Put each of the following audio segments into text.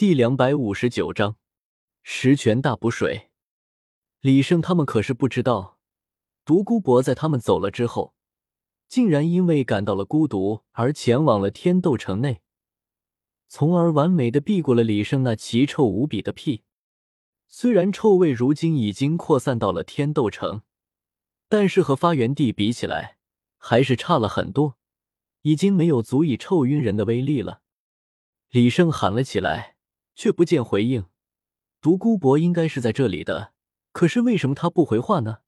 第两百五十九章十全大补水。李胜他们可是不知道，独孤博在他们走了之后，竟然因为感到了孤独而前往了天斗城内，从而完美的避过了李胜那奇臭无比的屁。虽然臭味如今已经扩散到了天斗城，但是和发源地比起来，还是差了很多，已经没有足以臭晕人的威力了。李胜喊了起来。却不见回应，独孤博应该是在这里的，可是为什么他不回话呢？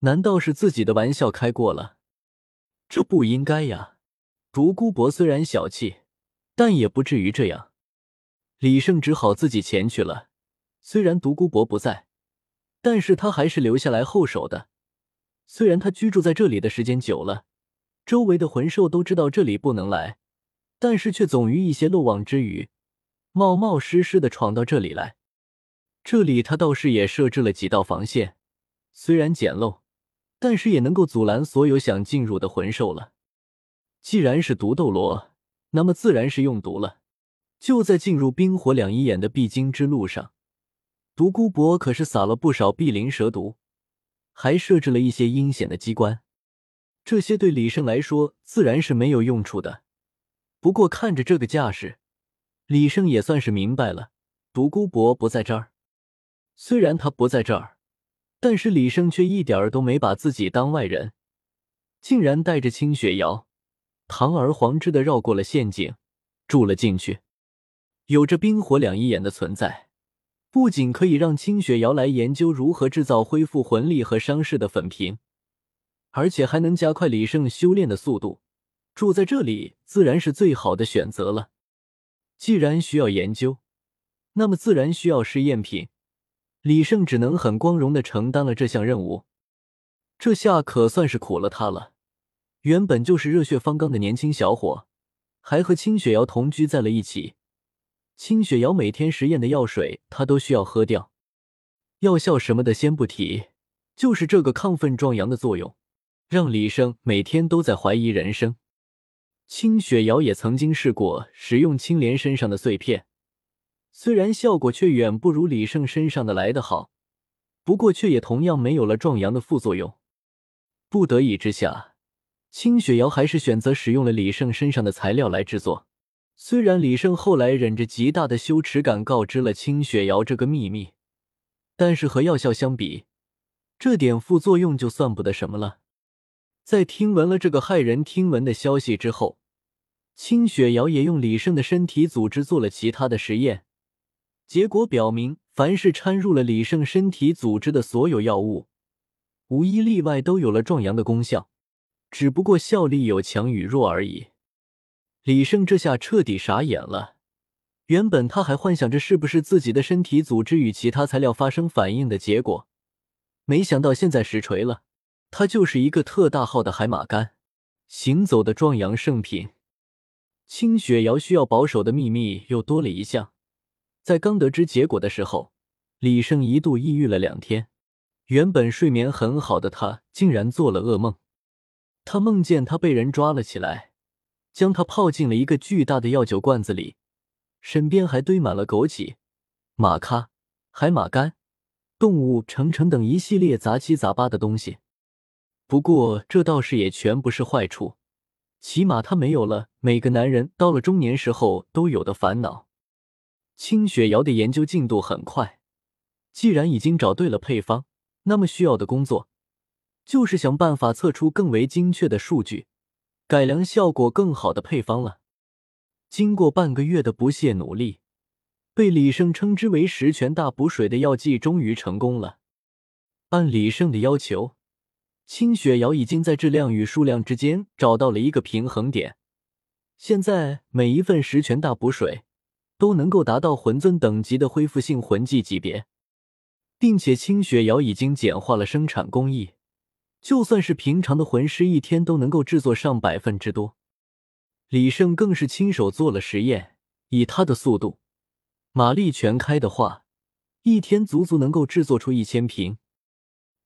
难道是自己的玩笑开过了？这不应该呀！独孤博虽然小气，但也不至于这样。李胜只好自己前去了。虽然独孤博不在，但是他还是留下来后手的。虽然他居住在这里的时间久了，周围的魂兽都知道这里不能来，但是却总于一些漏网之鱼。冒冒失失的闯到这里来，这里他倒是也设置了几道防线，虽然简陋，但是也能够阻拦所有想进入的魂兽了。既然是毒斗罗，那么自然是用毒了。就在进入冰火两仪眼的必经之路上，独孤博可是撒了不少碧鳞蛇毒，还设置了一些阴险的机关。这些对李胜来说自然是没有用处的，不过看着这个架势。李胜也算是明白了，独孤博不在这儿。虽然他不在这儿，但是李胜却一点儿都没把自己当外人，竟然带着清雪瑶堂而皇之的绕过了陷阱，住了进去。有着冰火两仪眼的存在，不仅可以让清雪瑶来研究如何制造恢复魂力和伤势的粉瓶，而且还能加快李胜修炼的速度。住在这里自然是最好的选择了。既然需要研究，那么自然需要试验品。李胜只能很光荣的承担了这项任务，这下可算是苦了他了。原本就是热血方刚的年轻小伙，还和清雪瑶同居在了一起。清雪瑶每天实验的药水，他都需要喝掉。药效什么的先不提，就是这个亢奋壮阳的作用，让李胜每天都在怀疑人生。清雪瑶也曾经试过使用青莲身上的碎片，虽然效果却远不如李胜身上的来得好，不过却也同样没有了壮阳的副作用。不得已之下，清雪瑶还是选择使用了李胜身上的材料来制作。虽然李胜后来忍着极大的羞耻感告知了清雪瑶这个秘密，但是和药效相比，这点副作用就算不得什么了。在听闻了这个骇人听闻的消息之后，清雪瑶也用李胜的身体组织做了其他的实验，结果表明，凡是掺入了李胜身体组织的所有药物，无一例外都有了壮阳的功效，只不过效力有强与弱而已。李胜这下彻底傻眼了，原本他还幻想着是不是自己的身体组织与其他材料发生反应的结果，没想到现在实锤了。他就是一个特大号的海马干，行走的壮阳圣品。清雪瑶需要保守的秘密又多了一项。在刚得知结果的时候，李胜一度抑郁了两天。原本睡眠很好的他，竟然做了噩梦。他梦见他被人抓了起来，将他泡进了一个巨大的药酒罐子里，身边还堆满了枸杞、玛咖、海马干、动物成成等一系列杂七杂八的东西。不过这倒是也全不是坏处，起码他没有了每个男人到了中年时候都有的烦恼。清雪瑶的研究进度很快，既然已经找对了配方，那么需要的工作就是想办法测出更为精确的数据，改良效果更好的配方了。经过半个月的不懈努力，被李胜称之为十全大补水的药剂终于成功了。按李胜的要求。清雪瑶已经在质量与数量之间找到了一个平衡点，现在每一份十全大补水都能够达到魂尊等级的恢复性魂技级别，并且清雪瑶已经简化了生产工艺，就算是平常的魂师一天都能够制作上百份之多。李胜更是亲手做了实验，以他的速度，马力全开的话，一天足足能够制作出一千瓶。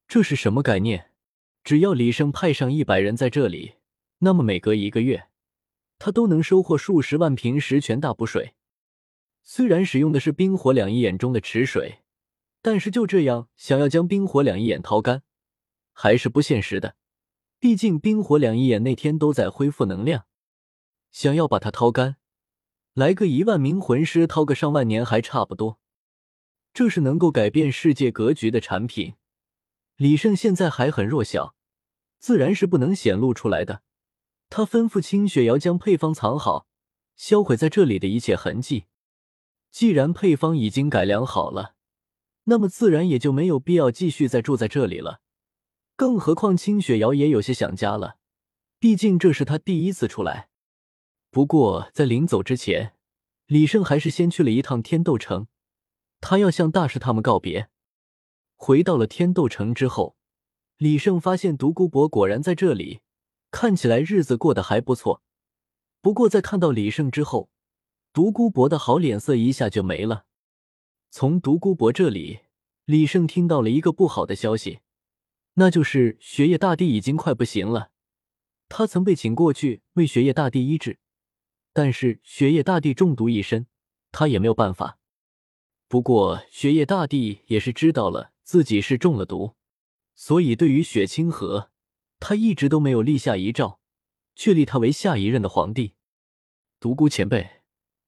这是什么概念？只要李胜派上一百人在这里，那么每隔一个月，他都能收获数十万瓶十全大补水。虽然使用的是冰火两仪眼中的池水，但是就这样想要将冰火两仪眼掏干，还是不现实的。毕竟冰火两仪眼那天都在恢复能量，想要把它掏干，来个一万名魂师掏个上万年还差不多。这是能够改变世界格局的产品。李胜现在还很弱小，自然是不能显露出来的。他吩咐清雪瑶将配方藏好，销毁在这里的一切痕迹。既然配方已经改良好了，那么自然也就没有必要继续再住在这里了。更何况清雪瑶也有些想家了，毕竟这是他第一次出来。不过在临走之前，李胜还是先去了一趟天斗城，他要向大师他们告别。回到了天斗城之后，李胜发现独孤博果然在这里，看起来日子过得还不错。不过在看到李胜之后，独孤博的好脸色一下就没了。从独孤博这里，李胜听到了一个不好的消息，那就是雪夜大帝已经快不行了。他曾被请过去为雪夜大帝医治，但是雪夜大帝中毒一身，他也没有办法。不过雪夜大帝也是知道了自己是中了毒，所以对于雪清河，他一直都没有立下遗诏，确立他为下一任的皇帝。独孤前辈。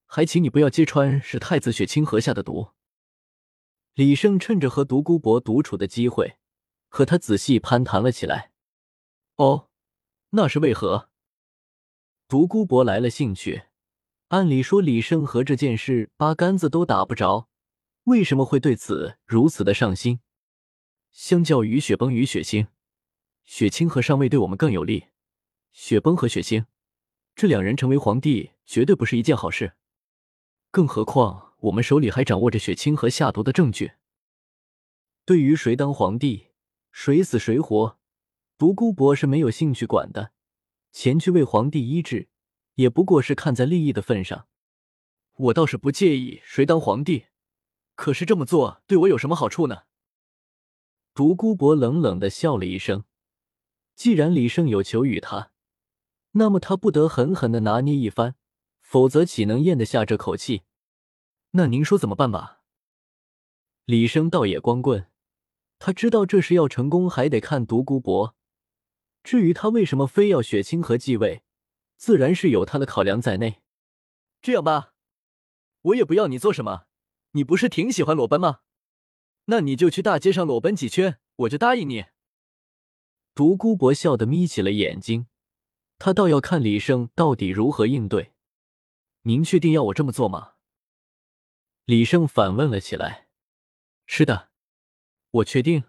还请你不要揭穿是太子雪清河下的毒。李胜趁着和独孤博独处的机会，和他仔细攀谈了起来。哦，那是为何？独孤博来了兴趣。按理说李胜和这件事八竿子都打不着，为什么会对此如此的上心？相较于雪崩与雪星，雪清河上位对我们更有利。雪崩和雪星这两人成为皇帝，绝对不是一件好事。更何况，我们手里还掌握着雪清河下毒的证据。对于谁当皇帝，谁死谁活，独孤博是没有兴趣管的。前去为皇帝医治，也不过是看在利益的份上。我倒是不介意谁当皇帝，可是这么做对我有什么好处呢？独孤博冷冷的笑了一声。既然李胜有求于他，那么他不得狠狠的拿捏一番。否则岂能咽得下这口气？那您说怎么办吧？李生倒也光棍，他知道这事要成功还得看独孤博。至于他为什么非要雪清河继位，自然是有他的考量在内。这样吧，我也不要你做什么，你不是挺喜欢裸奔吗？那你就去大街上裸奔几圈，我就答应你。独孤博笑得眯起了眼睛，他倒要看李胜到底如何应对。您确定要我这么做吗？李胜反问了起来。是的，我确定。